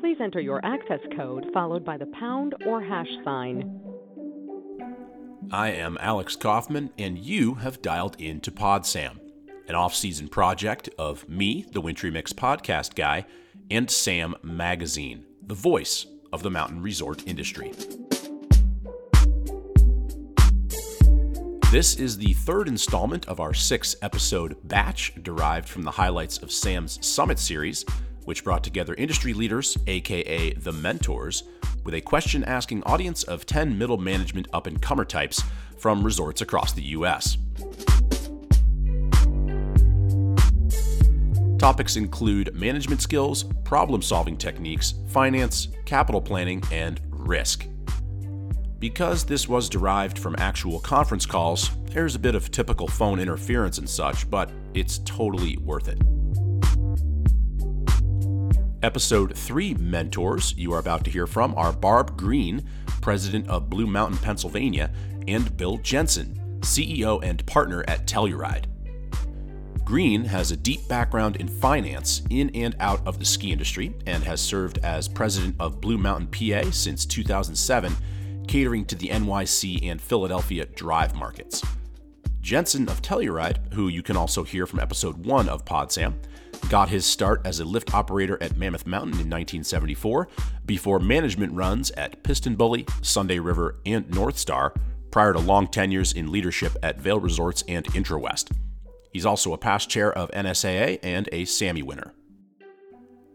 Please enter your access code followed by the pound or hash sign. I am Alex Kaufman, and you have dialed into PodSam, an off season project of me, the Wintry Mix podcast guy, and Sam Magazine, the voice of the mountain resort industry. This is the third installment of our six episode batch derived from the highlights of Sam's Summit series, which brought together industry leaders, aka the mentors, with a question asking audience of 10 middle management up and comer types from resorts across the U.S. Topics include management skills, problem solving techniques, finance, capital planning, and risk. Because this was derived from actual conference calls, there's a bit of typical phone interference and such, but it's totally worth it. Episode 3 mentors you are about to hear from are Barb Green, president of Blue Mountain, Pennsylvania, and Bill Jensen, CEO and partner at Telluride. Green has a deep background in finance in and out of the ski industry and has served as president of Blue Mountain PA since 2007 catering to the NYC and Philadelphia drive markets. Jensen of Telluride, who you can also hear from episode 1 of PodSam, got his start as a lift operator at Mammoth Mountain in 1974 before management runs at PistenBully, Sunday River, and North Star prior to long tenures in leadership at Vail Resorts and IntraWest. He's also a past chair of NSAA and a SAMI winner.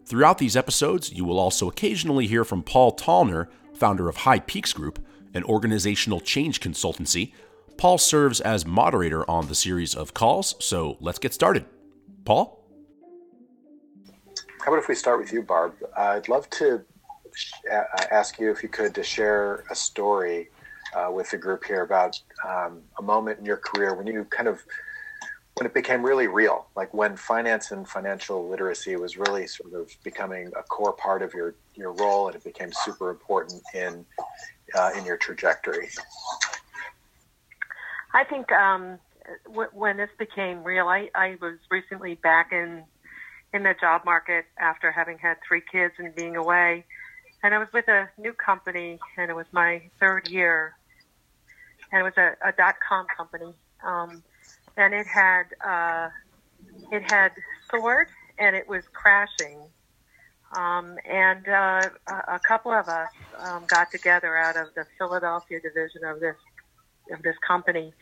Throughout these episodes, you will also occasionally hear from Paul Tallner, founder of High Peaks Group, an organizational change consultancy. Paul serves as moderator on the series of calls, so let's get started. Paul? How about if we start with you, Barb? Uh, I'd love to uh, ask you if you could to share a story uh, with the group here about um, a moment in your career when you kind of when it became really real, like when finance and financial literacy was really sort of becoming a core part of your, your role and it became super important in, uh, in your trajectory? I think um, w- when this became real, I, I was recently back in in the job market after having had three kids and being away, and I was with a new company, and it was my third year, and it was a, a dot com company. Um, and it had uh, it had soared and it was crashing. Um, and uh, a couple of us um, got together out of the Philadelphia division of this of this company,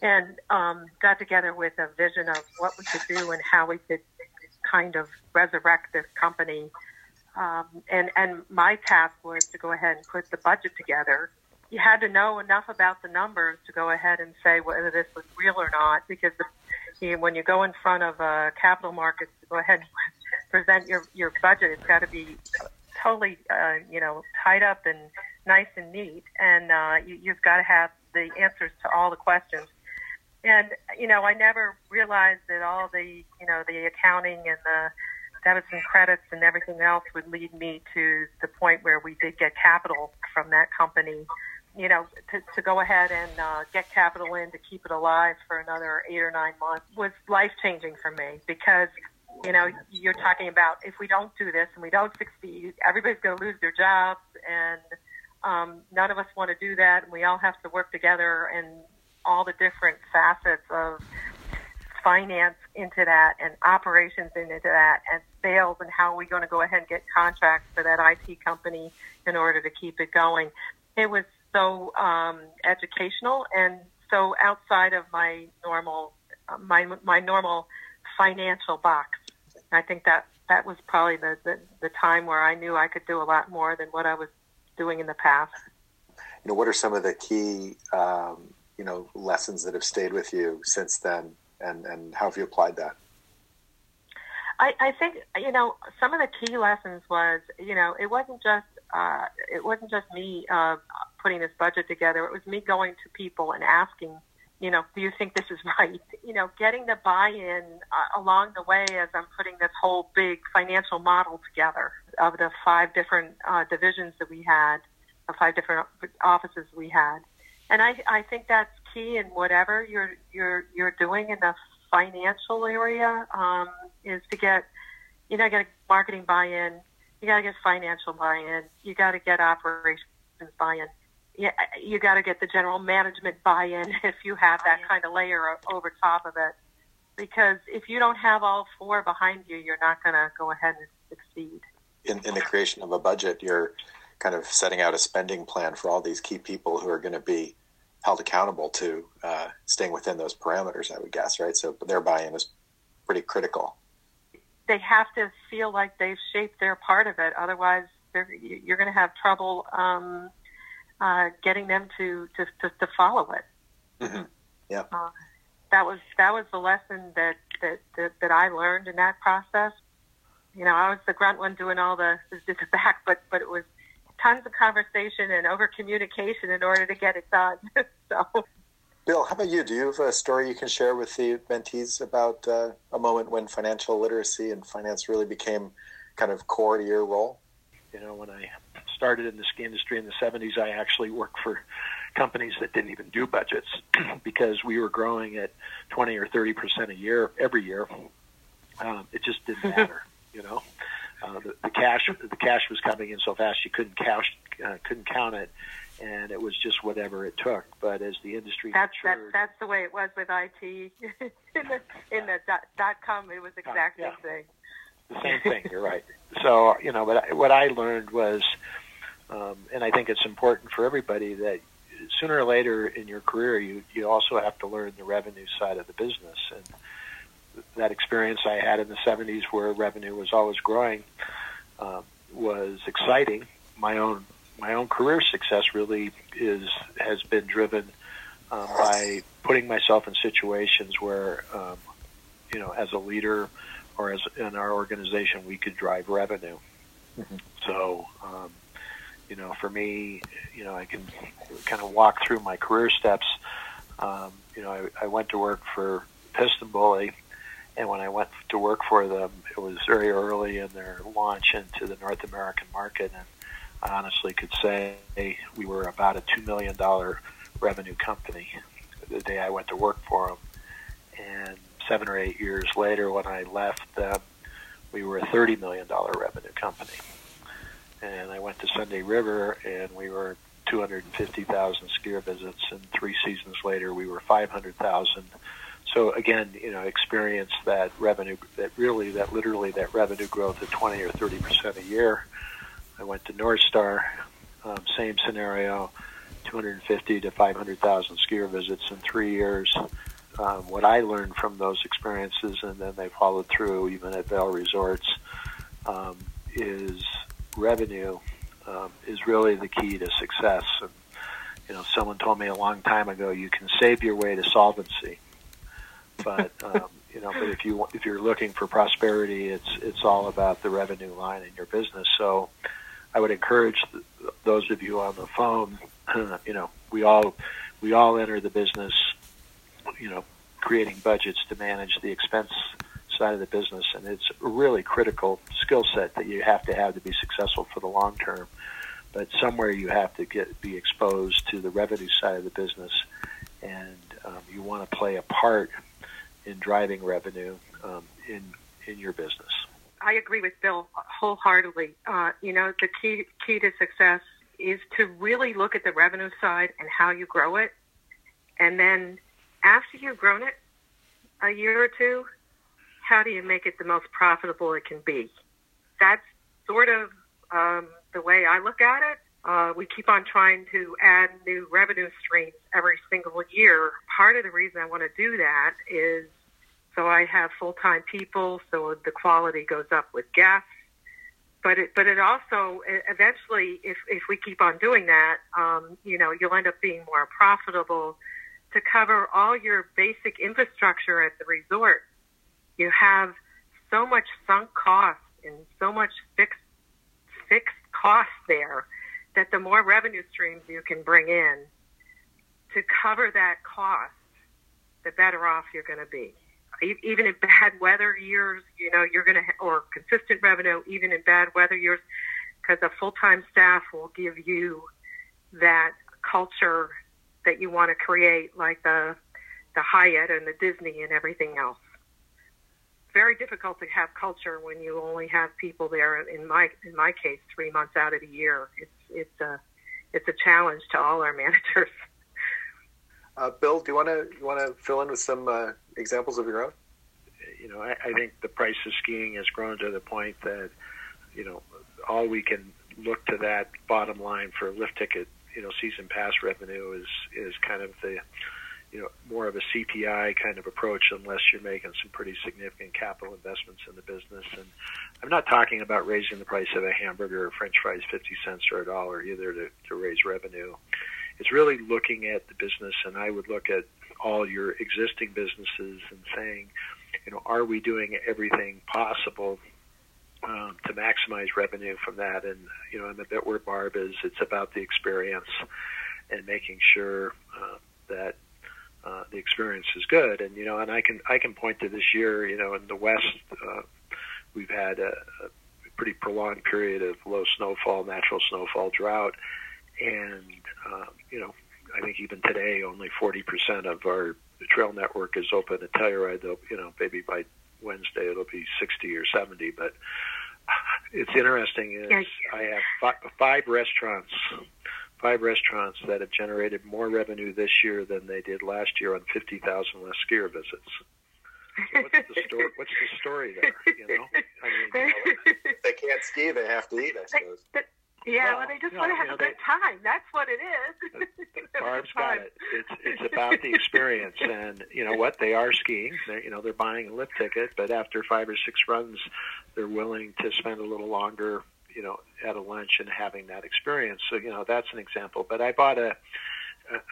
and um, got together with a vision of what we could do and how we could kind of resurrect this company. Um, and and my task was to go ahead and put the budget together you had to know enough about the numbers to go ahead and say whether this was real or not. Because the, when you go in front of uh, capital markets to go ahead and present your your budget, it's got to be totally uh, you know tied up and nice and neat, and uh, you, you've got to have the answers to all the questions. And you know, I never realized that all the you know the accounting and the debits and credits and everything else would lead me to the point where we did get capital from that company you know, to, to go ahead and uh, get capital in to keep it alive for another eight or nine months was life changing for me because, you know, you're talking about if we don't do this and we don't succeed, everybody's going to lose their jobs, and um, none of us want to do that, and we all have to work together and all the different facets of finance into that and operations into that and sales and how are we going to go ahead and get contracts for that IT company in order to keep it going. It was so um, educational and so outside of my normal my my normal financial box. I think that that was probably the, the the time where I knew I could do a lot more than what I was doing in the past. You know, what are some of the key um, you know lessons that have stayed with you since then, and and how have you applied that? I, I think you know some of the key lessons was you know it wasn't just uh, it wasn't just me uh, putting this budget together. It was me going to people and asking, you know, do you think this is right? You know, getting the buy-in uh, along the way as I'm putting this whole big financial model together of the five different uh, divisions that we had, the five different offices we had, and I, I think that's key in whatever you're you're you're doing in the financial area um, is to get you know to get marketing buy-in, you got to get financial buy-in, you got to get operations buy-in. Yeah, you got to get the general management buy-in if you have that kind of layer over top of it. Because if you don't have all four behind you, you're not going to go ahead and succeed. In, in the creation of a budget, you're kind of setting out a spending plan for all these key people who are going to be held accountable to uh, staying within those parameters, I would guess, right? So their buy-in is pretty critical. They have to feel like they've shaped their part of it. Otherwise, you're going to have trouble um, uh, getting them to, to, to, to follow it. Mm-hmm. Yeah. Uh, that was that was the lesson that, that, that, that I learned in that process. You know, I was the grunt one doing all the, the back, but but it was tons of conversation and over communication in order to get it done. so, Bill, how about you? Do you have a story you can share with the mentees about uh, a moment when financial literacy and finance really became kind of core to your role? You know, when I started in the ski industry in the 70s, I actually worked for companies that didn't even do budgets because we were growing at 20 or 30 percent a year every year. Um, it just didn't matter, you know. Uh, the, the cash the cash was coming in so fast you couldn't cash uh, couldn't count it, and it was just whatever it took. But as the industry that's matured, that, that's the way it was with IT in the in the dot, dot com. It was the exact yeah. same thing. The same thing. You're right. So you know, but I, what I learned was, um, and I think it's important for everybody that sooner or later in your career, you you also have to learn the revenue side of the business and that experience I had in the 70s where revenue was always growing uh, was exciting. My own my own career success really is has been driven um, by putting myself in situations where um, you know as a leader or as in our organization we could drive revenue. Mm-hmm. So um, you know for me you know I can kind of walk through my career steps. Um, you know I, I went to work for PistenBully and when I went to work for them, it was very early in their launch into the North American market, and I honestly could say we were about a two million dollar revenue company the day I went to work for them. And seven or eight years later, when I left them, we were a thirty million dollar revenue company. And I went to Sunday River, and we were 250,000 skier visits, and three seasons later, we were 500,000 so again, you know, experience that revenue, that really, that literally, that revenue growth of 20 or 30 percent a year. I went to North Star, um, same scenario, 250 to 500,000 skier visits in three years. Um, what I learned from those experiences, and then they followed through even at Vail Resorts, um, is revenue um, is really the key to success. And you know, someone told me a long time ago, you can save your way to solvency but um, you know, but if you if you're looking for prosperity, it's it's all about the revenue line in your business. So, I would encourage th- those of you on the phone. You know, we all we all enter the business. You know, creating budgets to manage the expense side of the business, and it's a really critical skill set that you have to have to be successful for the long term. But somewhere you have to get be exposed to the revenue side of the business, and um, you want to play a part in driving revenue um, in in your business. I agree with Bill wholeheartedly. Uh, you know, the key key to success is to really look at the revenue side and how you grow it, and then after you've grown it a year or two, how do you make it the most profitable it can be? That's sort of um, the way I look at it. Uh, we keep on trying to add new revenue streams every single year. Part of the reason I want to do that is so I have full-time people, so the quality goes up with guests. But it, but it also eventually, if if we keep on doing that, um, you know, you'll end up being more profitable to cover all your basic infrastructure at the resort. You have so much sunk cost and so much fixed fixed costs there that the more revenue streams you can bring in to cover that cost, the better off you're going to be even in bad weather years, you know, you're going to, or consistent revenue, even in bad weather years, because a full-time staff will give you that culture that you want to create, like the, the Hyatt and the Disney and everything else. very difficult to have culture when you only have people there. In my in my case, three months out of the year, it's it's a it's a challenge to all our managers. Uh, Bill, do you want to you want to fill in with some uh, examples of your own? You know, I, I think the price of skiing has grown to the point that you know all we can look to that bottom line for lift ticket, you know, season pass revenue is is kind of the you know more of a CPI kind of approach unless you're making some pretty significant capital investments in the business. And I'm not talking about raising the price of a hamburger or French fries 50 cents or a dollar either to, to raise revenue. It's really looking at the business, and I would look at all your existing businesses and saying, you know, are we doing everything possible um, to maximize revenue from that? And you know, I'm a bit where Barb is. It's about the experience and making sure uh, that uh, the experience is good. And you know, and I can I can point to this year. You know, in the West, uh, we've had a, a pretty prolonged period of low snowfall, natural snowfall, drought, and uh, you know, I think even today, only 40% of our trail network is open at Telluride. Though, you know, maybe by Wednesday it'll be 60 or 70. But it's interesting is. I have five, five restaurants five restaurants that have generated more revenue this year than they did last year on 50,000 less skier visits. So what's the story? What's the story there? You know, I mean, if they can't ski, they have to eat. I suppose. Yeah, well, well they just want to have you know, a good they, time. That's what it is. Barb's got it. It's it's about the experience, and you know what? They are skiing. They're, you know they're buying a lift ticket, but after five or six runs, they're willing to spend a little longer you know, at a lunch and having that experience. So, you know, that's an example. But I bought a,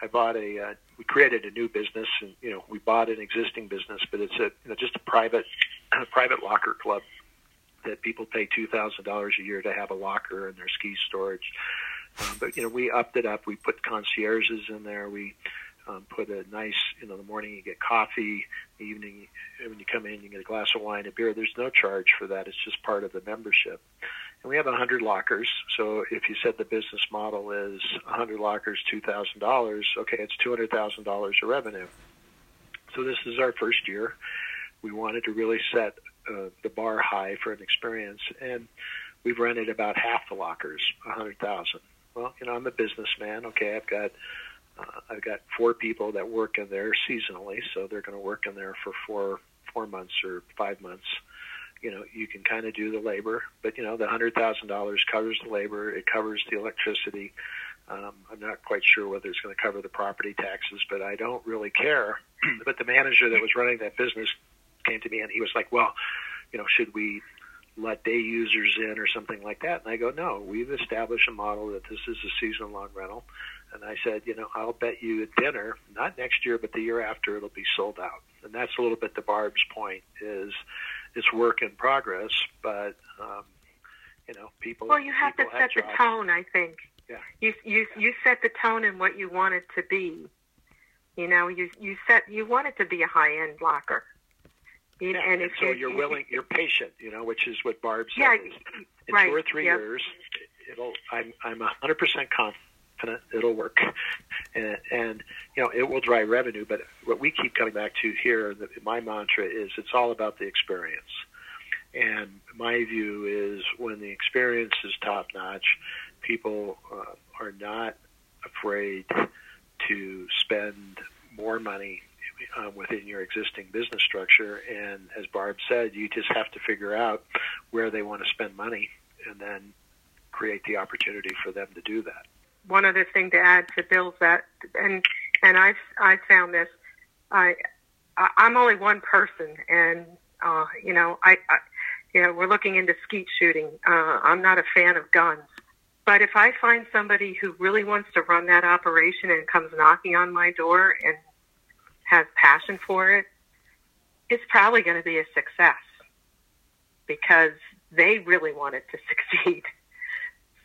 I bought a, uh, we created a new business and, you know, we bought an existing business, but it's a, you know, just a private, a private locker club that people pay $2,000 a year to have a locker in their ski storage. Um, but, you know, we upped it up. We put concierges in there. We, um, put a nice, you know, in the morning you get coffee, the evening when you come in you get a glass of wine, a beer. There's no charge for that. It's just part of the membership. And we have 100 lockers. So if you said the business model is 100 lockers, $2,000, okay, it's $200,000 of revenue. So this is our first year. We wanted to really set uh, the bar high for an experience, and we've rented about half the lockers, 100,000. Well, you know, I'm a businessman. Okay, I've got uh, I've got four people that work in there seasonally, so they're going to work in there for four four months or five months. You know, you can kind of do the labor, but you know, the hundred thousand dollars covers the labor, it covers the electricity. Um, I'm not quite sure whether it's going to cover the property taxes, but I don't really care. but the manager that was running that business came to me and he was like, "Well, you know, should we let day users in or something like that?" And I go, "No, we've established a model that this is a season long rental." And I said, you know, I'll bet you at dinner, not next year, but the year after, it'll be sold out. And that's a little bit the Barb's point is it's work in progress, but um, you know, people. Well, you have to set the tone. I think. Yeah. You you you set the tone in what you want it to be. You know, you you set you want it to be a high end locker. You yeah, and, if so you're, you're willing, you're patient. You know, which is what Barb said. Yeah, in right, two or three yep. years, it'll. I'm I'm a hundred percent confident confident it'll work. And, and, you know, it will drive revenue. But what we keep coming back to here, my mantra is it's all about the experience. And my view is when the experience is top notch, people uh, are not afraid to spend more money uh, within your existing business structure. And as Barb said, you just have to figure out where they want to spend money and then create the opportunity for them to do that one other thing to add to Bill's that, and and I've I found this. I I'm only one person, and uh, you know I, I you know we're looking into skeet shooting. Uh, I'm not a fan of guns, but if I find somebody who really wants to run that operation and comes knocking on my door and has passion for it, it's probably going to be a success because they really want it to succeed.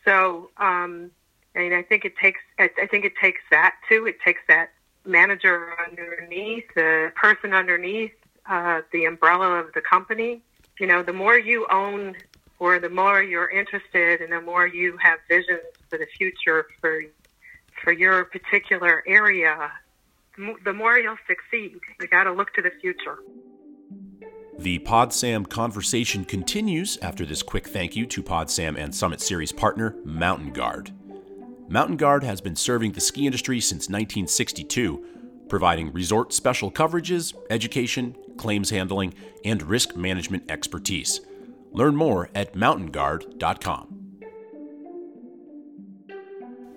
So um, I mean, I think it takes. I think it takes that too. It takes that manager underneath, the person underneath, uh, the umbrella of the company. You know, the more you own, or the more you're interested, and the more you have visions for the future for for your particular area, the more you'll succeed. You got to look to the future. The PodSam conversation continues after this quick thank you to PodSam and Summit Series partner, Mountain Guard. Mountain Guard has been serving the ski industry since 1962, providing resort special coverages, education, claims handling, and risk management expertise. Learn more at mountainguard.com.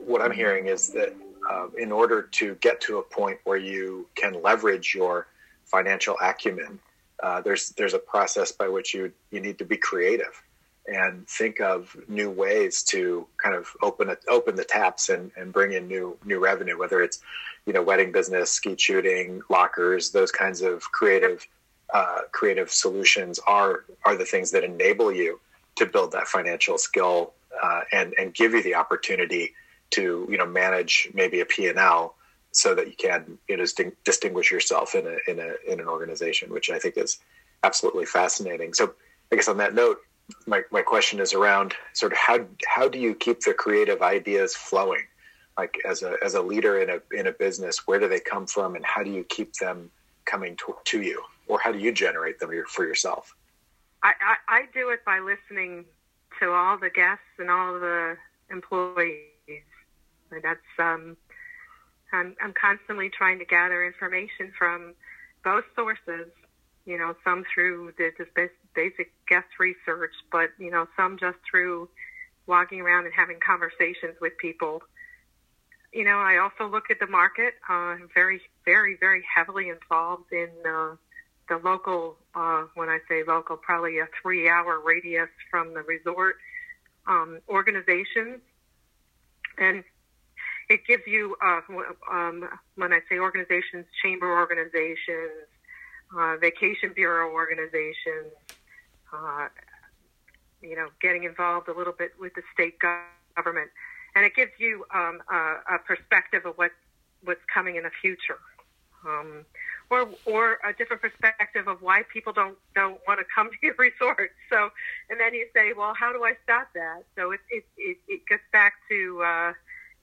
What I'm hearing is that uh, in order to get to a point where you can leverage your financial acumen, uh, there's there's a process by which you you need to be creative and think of new ways to kind of open it, open the taps and, and bring in new new revenue, whether it's you know wedding business, skeet shooting, lockers, those kinds of creative uh, creative solutions are are the things that enable you to build that financial skill uh, and and give you the opportunity to you know manage maybe a P and L so that you can you know distinguish yourself in a in a in an organization, which I think is absolutely fascinating. So I guess on that note, my my question is around sort of how how do you keep the creative ideas flowing? Like as a as a leader in a in a business, where do they come from, and how do you keep them coming to, to you, or how do you generate them for yourself? I, I, I do it by listening to all the guests and all the employees. That's um, I'm, I'm constantly trying to gather information from both sources, you know, some through the just basic guest research, but, you know, some just through walking around and having conversations with people. You know, I also look at the market. Uh, very, very, very heavily involved in uh, the local, uh, when I say local, probably a three hour radius from the resort um, organizations. And it gives you, uh, um, when I say organizations, chamber organizations, uh, vacation bureau organizations, uh, you know, getting involved a little bit with the state government, and it gives you um, a, a perspective of what what's coming in the future, um, or or a different perspective of why people don't don't want to come to your resort. So, and then you say, well, how do I stop that? So it it it, it gets back to uh,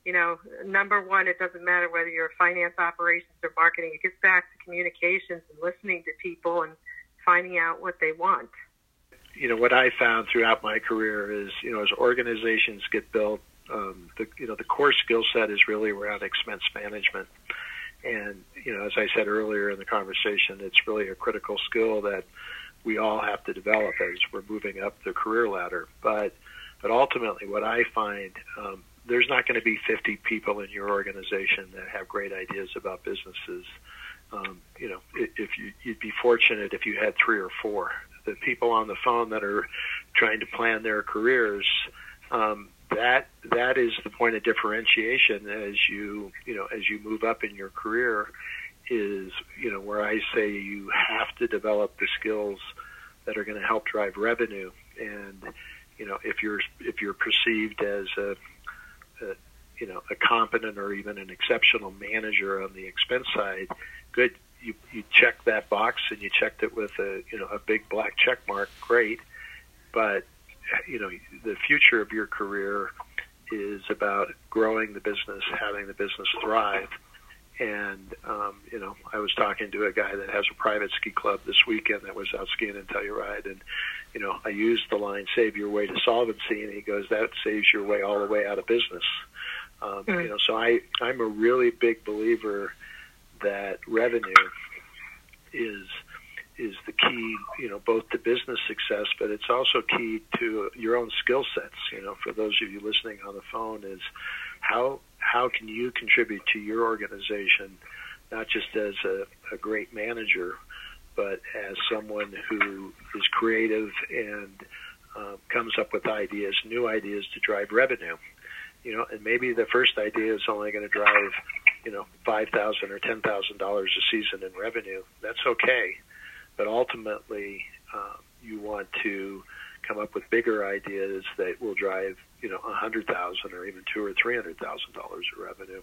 you know, number one, it doesn't matter whether you're finance operations or marketing. It gets back to communications and listening to people and finding out what they want. You know, what I found throughout my career is, you know, as organizations get built, um, the you know the core skill set is really around expense management, and you know, as I said earlier in the conversation, it's really a critical skill that we all have to develop as we're moving up the career ladder. But but ultimately, what I find um, there's not going to be 50 people in your organization that have great ideas about businesses. Um, you know, if you, you'd be fortunate if you had three or four. The people on the phone that are trying to plan their careers, um, that that is the point of differentiation as you you know as you move up in your career. Is you know where I say you have to develop the skills that are going to help drive revenue and you know if you're if you're perceived as a a, you know a competent or even an exceptional manager on the expense side, good. You you check that box and you checked it with a you know a big black check mark. Great, but you know the future of your career is about growing the business, having the business thrive. And um, you know, I was talking to a guy that has a private ski club this weekend that was out skiing in Telluride, and you know, I used the line "save your way to solvency," and he goes, "That saves your way all the way out of business." Um, mm-hmm. You know, so I I'm a really big believer that revenue is is the key, you know, both to business success, but it's also key to your own skill sets. You know, for those of you listening on the phone, is how how can you contribute to your organization, not just as a, a great manager, but as someone who is creative and uh, comes up with ideas, new ideas to drive revenue. You know, and maybe the first idea is only going to drive, you know, five thousand or ten thousand dollars a season in revenue. That's okay, but ultimately, uh, you want to come up with bigger ideas that will drive you know a hundred thousand or even two or three hundred thousand dollars of revenue.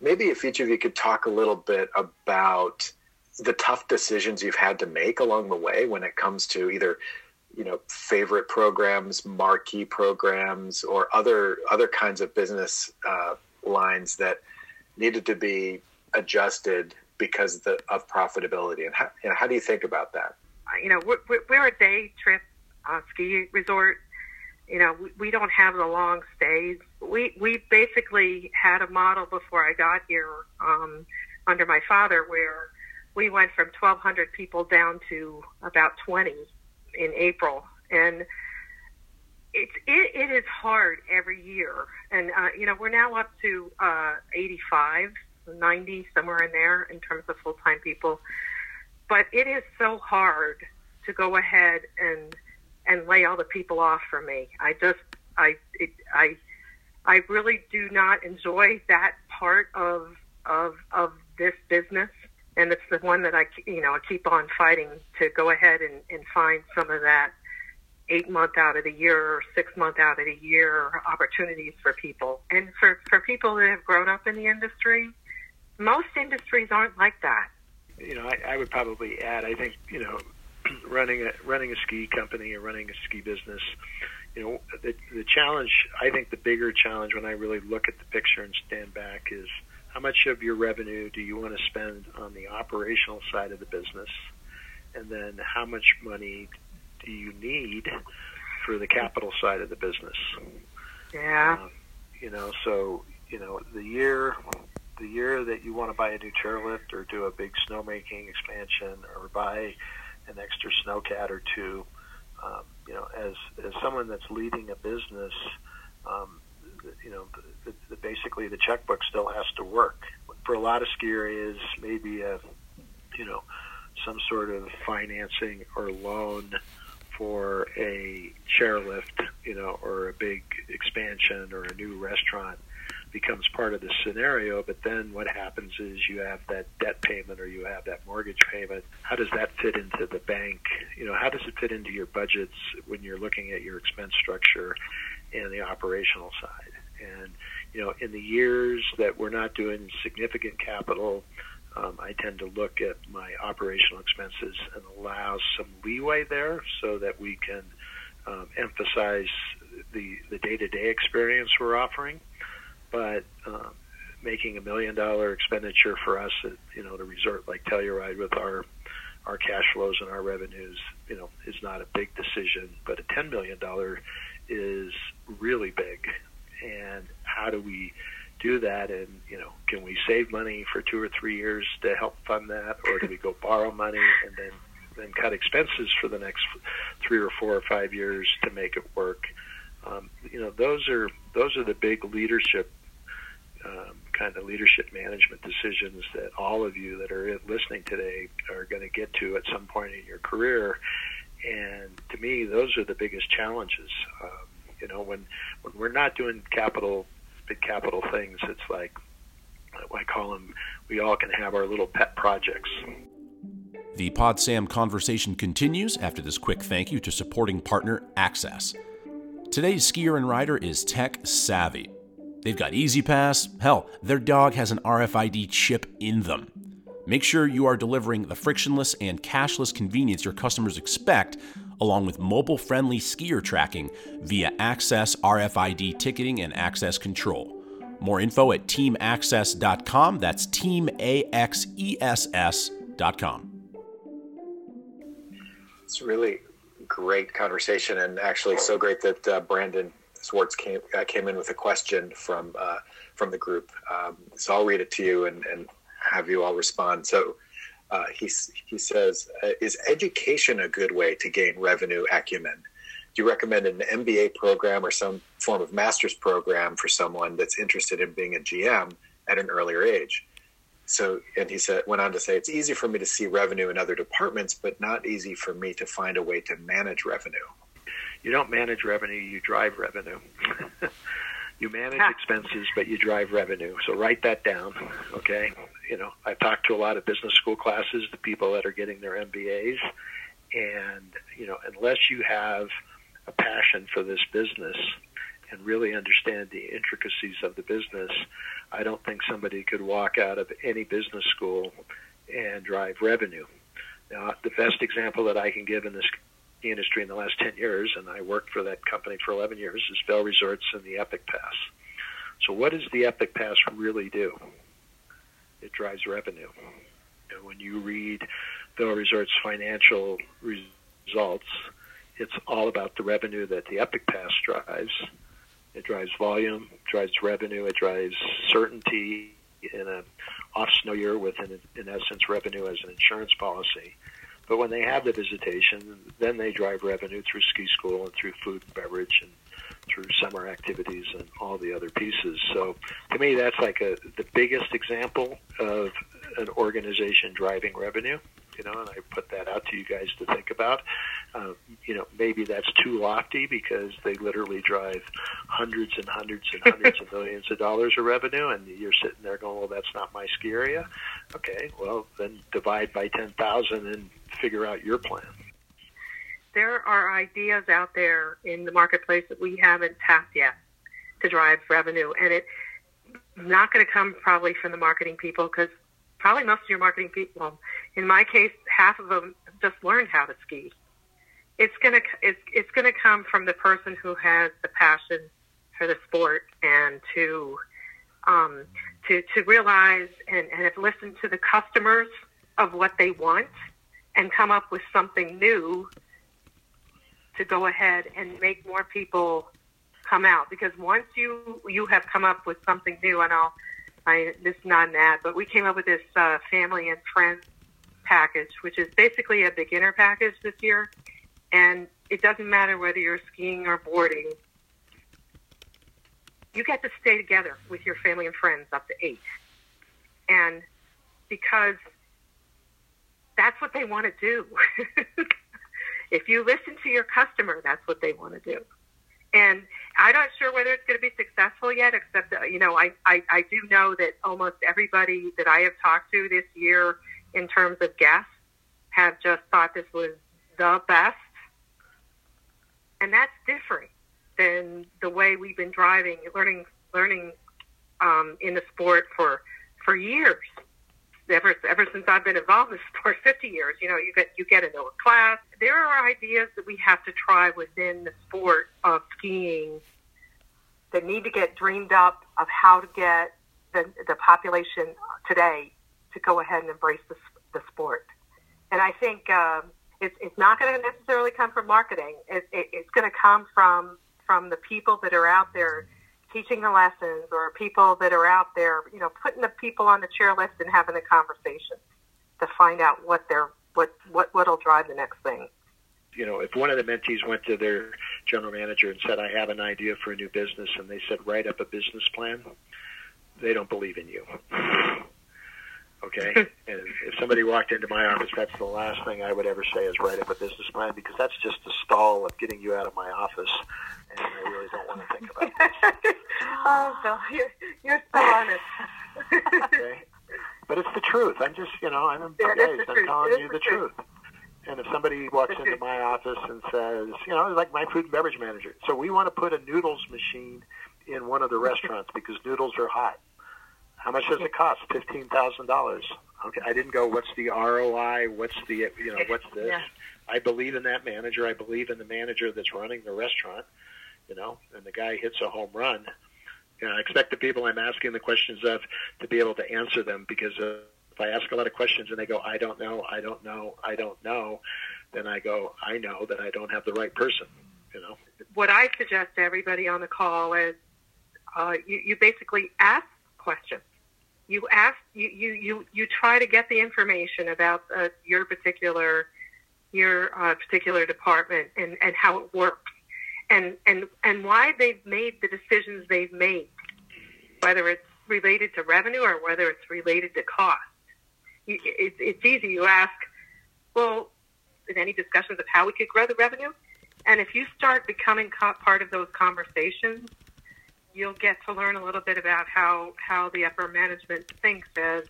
Maybe if each of you could talk a little bit about the tough decisions you've had to make along the way when it comes to either you know favorite programs, marquee programs, or other other kinds of business uh, lines that needed to be adjusted because of, the, of profitability. And how, how do you think about that? you know, we're, we're a day trip uh, ski resort. You know, we, we don't have the long stays. We we basically had a model before I got here um, under my father where we went from 1,200 people down to about 20 in April, and it's it, it is hard every year. And uh, you know, we're now up to uh, 85, 90, somewhere in there in terms of full time people. But it is so hard to go ahead and and lay all the people off for me. I just I it, I I really do not enjoy that part of of of this business, and it's the one that I you know I keep on fighting to go ahead and, and find some of that eight month out of the year or six month out of the year opportunities for people. And for, for people that have grown up in the industry, most industries aren't like that. You know, I, I would probably add, I think, you know, running a running a ski company or running a ski business, you know, the the challenge I think the bigger challenge when I really look at the picture and stand back is how much of your revenue do you want to spend on the operational side of the business? And then how much money do you need for the capital side of the business? Yeah. Um, you know, so you know the year the year that you want to buy a new chairlift or do a big snowmaking expansion or buy an extra snowcat or two, um, you know, as as someone that's leading a business, um, you know, the, the, basically the checkbook still has to work. For a lot of ski areas, maybe a, you know, some sort of financing or loan for a chairlift, you know, or a big expansion or a new restaurant becomes part of the scenario. But then what happens is you have that debt payment or you have that mortgage payment. How does that fit into the bank? You know, how does it fit into your budgets when you're looking at your expense structure and the operational side? And you know, in the years that we're not doing significant capital um, I tend to look at my operational expenses and allow some leeway there so that we can um, emphasize the the day to day experience we're offering. But um, making a million dollar expenditure for us at you know the resort like Telluride with our our cash flows and our revenues, you know, is not a big decision, but a ten million dollar is really big. And how do we do that and you know can we save money for two or three years to help fund that? Or do we go borrow money and then then cut expenses for the next three or four or five years to make it work? Um, you know those are those are the big leadership um, kind of leadership management decisions that all of you that are listening today are going to get to at some point in your career. And to me those are the biggest challenges. Um, you know when when we're not doing capital capital things. It's like I call them. We all can have our little pet projects. The PodSam conversation continues after this quick thank you to supporting partner Axess. Today's skier and rider is tech savvy. They've got E-ZPass. Hell, their dog has an RFID chip in them. Make sure you are delivering the frictionless and cashless convenience your customers expect, along with mobile friendly skier tracking via Axess RFID ticketing and access control. More info at teamaxess.com. That's teamaxess.com. It's really great conversation, and actually so great that uh, Brandon Swartz came uh, came in with a question from uh, from the group. Um, so I'll read it to you and, and have you all respond. So uh, he, he says, uh, Is education a good way to gain revenue acumen? Do you recommend an MBA program or some form of master's program for someone that's interested in being a GM at an earlier age? So, and he said, went on to say, it's easy for me to see revenue in other departments, but not easy for me to find a way to manage revenue. You don't manage revenue, you drive revenue. you manage expenses, but you drive revenue. So write that down, okay? You know, I talk to a lot of business school classes, the people that are getting their MBAs, and you know, unless you have a passion for this business and really understand the intricacies of the business, I don't think somebody could walk out of any business school and drive revenue. Now, the best example that I can give in this industry in the last 10 years, and I worked for that company for 11 years, is Vail Resorts and the Epic Pass. So, what does the Epic Pass really do? It drives revenue. And when you read Vail Resorts' financial results, it's all about the revenue that the Epic Pass drives. It drives volume, it drives revenue, it drives certainty in a off snow year with, in, in essence, revenue as an insurance policy. But when they have the visitation, then they drive revenue through ski school and through food and beverage and through summer activities and all the other pieces. So to me, that's like a, the biggest example of an organization driving revenue. You know, and I put that out to you guys to think about. Uh, you know, maybe that's too lofty because they literally drive hundreds and hundreds and hundreds of millions of dollars of revenue, and you're sitting there going, "Well, that's not my ski area." Okay, well then divide by ten thousand and figure out your plan there are ideas out there in the marketplace that we haven't tapped yet to drive revenue, and it's not going to come probably from the marketing people because probably most of your marketing people, in my case, half of them just learned how to ski. It's gonna it's it's gonna come from the person who has the passion for the sport and to um, to to realize and, and have listened to the customers of what they want and come up with something new to go ahead and make more people come out. Because once you you have come up with something new and I'll I this is not an ad but we came up with this uh, family and friends package which is basically a beginner package this year. And it doesn't matter whether you're skiing or boarding you get to stay together with your family and friends up to eight. And because that's what they want to do If you listen to your customer, that's what they want to do. And I'm not sure whether it's going to be successful yet, except, you know, I, I, I do know that almost everybody that I have talked to this year in terms of guests have just thought this was the best. And that's different than the way we've been driving, learning, learning um, in the sport for, for years ever ever since I've been involved in sport, 50 years. You know, you get you get into a class. There are ideas that we have to try within the sport of skiing that need to get dreamed up of how to get the the population today to go ahead and embrace the the sport. And I think um, it's it's not going to necessarily come from marketing. It, it, it's going to come from from the people that are out there teaching the lessons or people that are out there, you know, putting the people on the chairlift and having a conversation to find out what they're what what what'll drive the next thing. You know, if one of the mentees went to their general manager and said, "I have an idea for a new business," and they said, "Write up a business plan," they don't believe in you. Okay, and if somebody walked into my office, that's the last thing I would ever say is write up a business plan because that's just the stall of getting you out of my office, and I really don't want to think about it. oh, Bill, you're, you're so honest. okay, but it's the truth. I'm just, you know, I'm, yeah, I'm truth. telling you the, the truth. truth. And if somebody walks into my office and says, you know, like my food and beverage manager, so we want to put a noodles machine in one of the restaurants because noodles are hot how much does it cost? Fifteen thousand dollars. Okay, I didn't go. What's the ROI? What's the you know what's this? Yeah. I believe in that manager. I believe in the manager that's running the restaurant. You know, and the guy hits a home run. You know, I expect the people I'm asking the questions of to be able to answer them because uh, if I ask a lot of questions and they go, I don't know, I don't know, I don't know, then I go, I know that I don't have the right person. You know. What I suggest to everybody on the call is uh, you, you basically ask questions you ask you you you, you try to get the information about uh, your particular your uh, particular department and and how it works and and and why they've made the decisions they've made whether it's related to revenue or whether it's related to cost. It's, it's easy. You ask well in any discussions of how we could grow the revenue and if you start becoming co- part of those conversations you'll get to learn a little bit about how how the upper management thinks as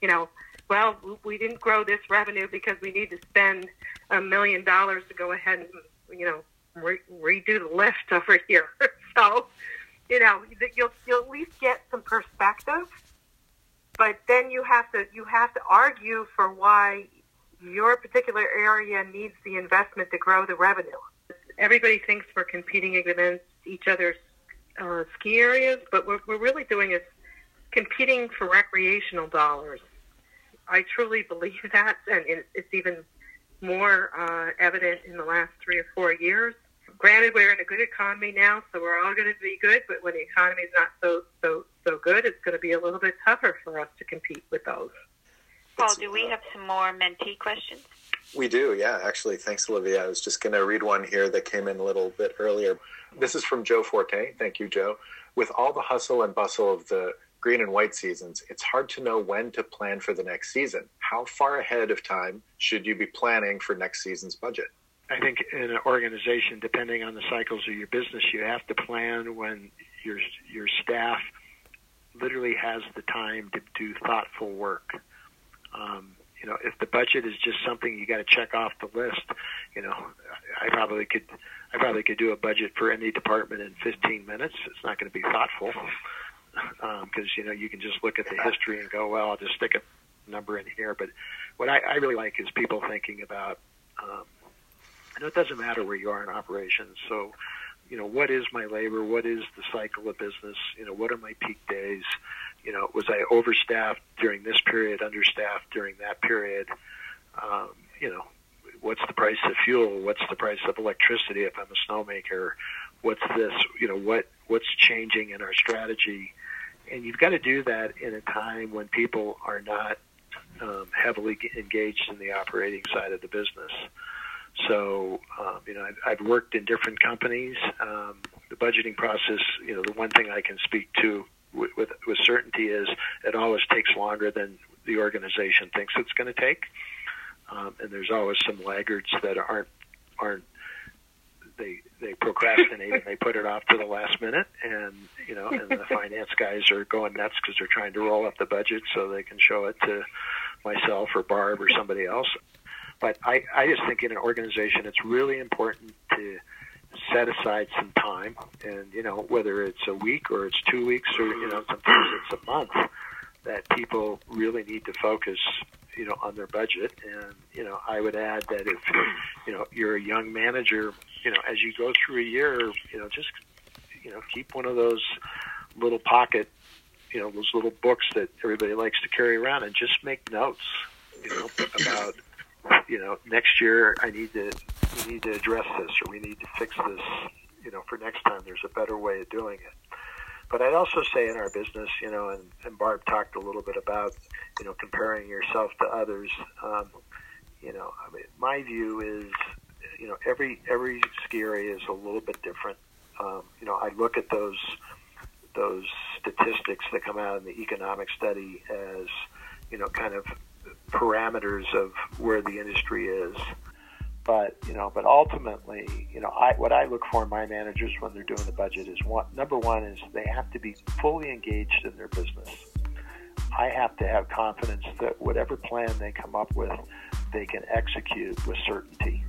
you know well we didn't grow this revenue because we need to spend a million dollars to go ahead and you know re- redo the lift over here so you know you'll you'll at least get some perspective but then you have to you have to argue for why your particular area needs the investment to grow the revenue everybody thinks we're competing against each other's uh, ski areas, but what we're really doing is competing for recreational dollars. I truly believe that, and it's even more uh, evident in the last three or four years. Granted, we're in a good economy now, so we're all going to be good. But when the economy is not so so so good, it's going to be a little bit tougher for us to compete with those. Paul, do we have some more mentee questions? We do, yeah. Actually, thanks, Olivia. I was just going to read one here that came in a little bit earlier. This is from Joe Forte. Thank you, Joe. With all the hustle and bustle of the green and white seasons, it's hard to know when to plan for the next season. How far ahead of time should you be planning for next season's budget? I think in an organization, depending on the cycles of your business, you have to plan when your your staff literally has the time to do thoughtful work. Um, you know, if the budget is just something you got to check off the list, you know, I probably could, I probably could do a budget for any department in 15 minutes. It's not going to be thoughtful because um, you know you can just look at the history and go, well, I'll just stick a number in here. But what I, I really like is people thinking about, um, it doesn't matter where you are in operations. So, you know, what is my labor? What is the cycle of business? You know, what are my peak days? you know, was I overstaffed during this period, understaffed during that period? Um, you know, what's the price of fuel? What's the price of electricity if I'm a snowmaker? What's this? You know, what what's changing in our strategy? And you've got to do that in a time when people are not um, heavily engaged in the operating side of the business. So, um, you know, I've, I've worked in different companies. Um, the budgeting process, you know, the one thing I can speak to with, with, with certainty is it always takes longer than the organization thinks it's going to take. Um, and there's always some laggards that aren't aren't they they procrastinate and they put it off to the last minute and you know and the finance guys are going nuts because they're trying to roll up the budget so they can show it to myself or Barb or somebody else. But I, I just think in an organization it's really important to set aside some time, and you know whether it's a week or it's two weeks or you know sometimes it's a month, that people really need to focus you know on their budget. And you know I would add that if you know you're a young manager, you know as you go through a year, you know just you know keep one of those little pocket you know those little books that everybody likes to carry around and just make notes you know about you know next year I need to we need to address this or we need to fix this, you know, for next time. There's a better way of doing it. But I'd also say in our business, you know, and, and Barb talked a little bit about, you know, comparing yourself to others. Um, you know, I mean, my view is, you know, every every ski area is a little bit different. Um, you know, I look at those those statistics that come out in the economic study as, you know, kind of parameters of where the industry is. But you know, but ultimately, you know, I what I look for in my managers when they're doing the budget is one number one is they have to be fully engaged in their business. I have to have confidence that whatever plan they come up with, they can execute with certainty.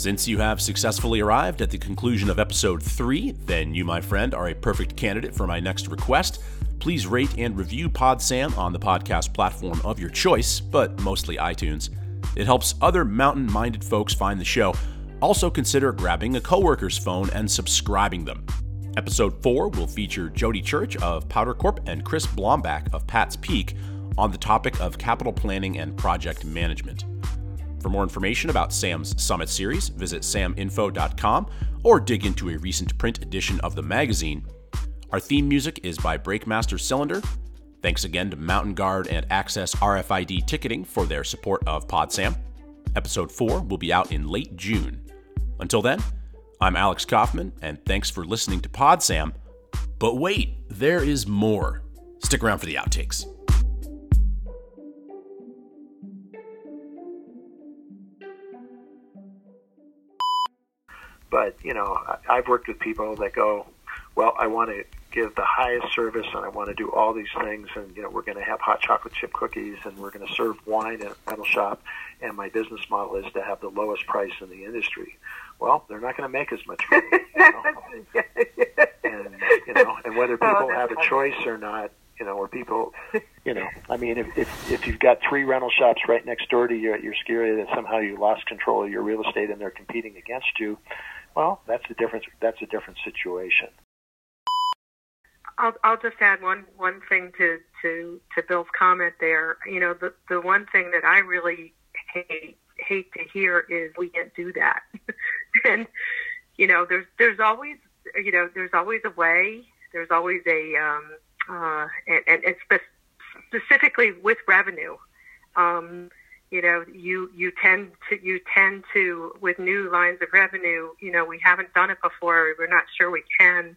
Since you have successfully arrived at the conclusion of episode 3, then you, my friend, are a perfect candidate for my next request please rate and review Pod Sam on the podcast platform of your choice, but mostly iTunes. It helps other mountain minded folks find the show. Also, consider grabbing a coworker's phone and subscribing them. Episode 4 will feature Jody Church of POWDR Corp and Chris Blomback of Pat's Peak on the topic of capital planning and project management. For more information about Sam's Summit series, visit saminfo.com or dig into a recent print edition of the magazine our theme music is by Breakmaster Cylinder. Thanks again to Mountain Guard and Axess RFID Ticketing for their support of PodSam. Episode 4 will be out in late June. Until then, I'm Alex Kaufman, and thanks for listening to PodSam. But wait, there is more. Stick around for the outtakes. But, you know, I've worked with people that go, well, I want to give the highest service and I want to do all these things and you know we're going to have hot chocolate chip cookies and we're going to serve wine at a rental shop and my business model is to have the lowest price in the industry. Well, they're not going to make as much money. You know? and you know, and whether oh, people have a choice or not, you know, or people, you know, I mean, if if if you've got three rental shops right next door to you at your ski area that somehow you lost control of your real estate and they're competing against you, well, that's a different that's a different situation. I'll I'll just add one one thing to to to Bill's comment there. You know, the the one thing that I really hate hate to hear is we can't do that. and you know, there's there's always you know there's always a way. There's always a um, uh, and, and, and spe- specifically with revenue. Um, you know, you you tend to you tend to with new lines of revenue. You know, we haven't done it before. We're not sure we can,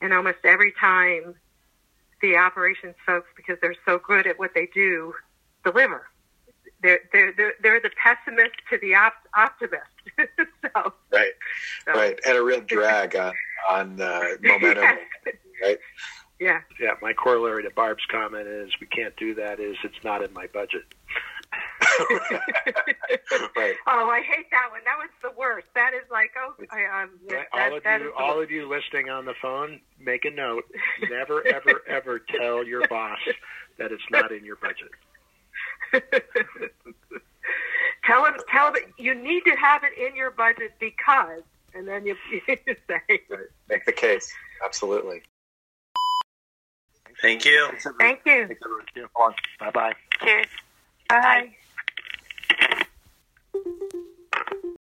and almost every time, the operations folks, because they're so good at what they do, deliver. They're they're they're, they're the pessimist to the op- optimist. so right, so. right, and a real drag on on uh, momentum, Yes. right? Yeah. Yeah, my corollary to Barb's comment is we can't do that. Is it's not in my budget. right. Oh, I hate that one. That was the worst. That is like, oh, I, um, yeah, Right? that, all of that you, is all of you listening on the phone, make a note. Never, ever, ever tell your boss that it's not in your budget. tell him, tell him you need to have it in your budget because, and then you, you say, right. Make the case. Absolutely. Thank you. thank you. Bye bye. Cheers. Thank you.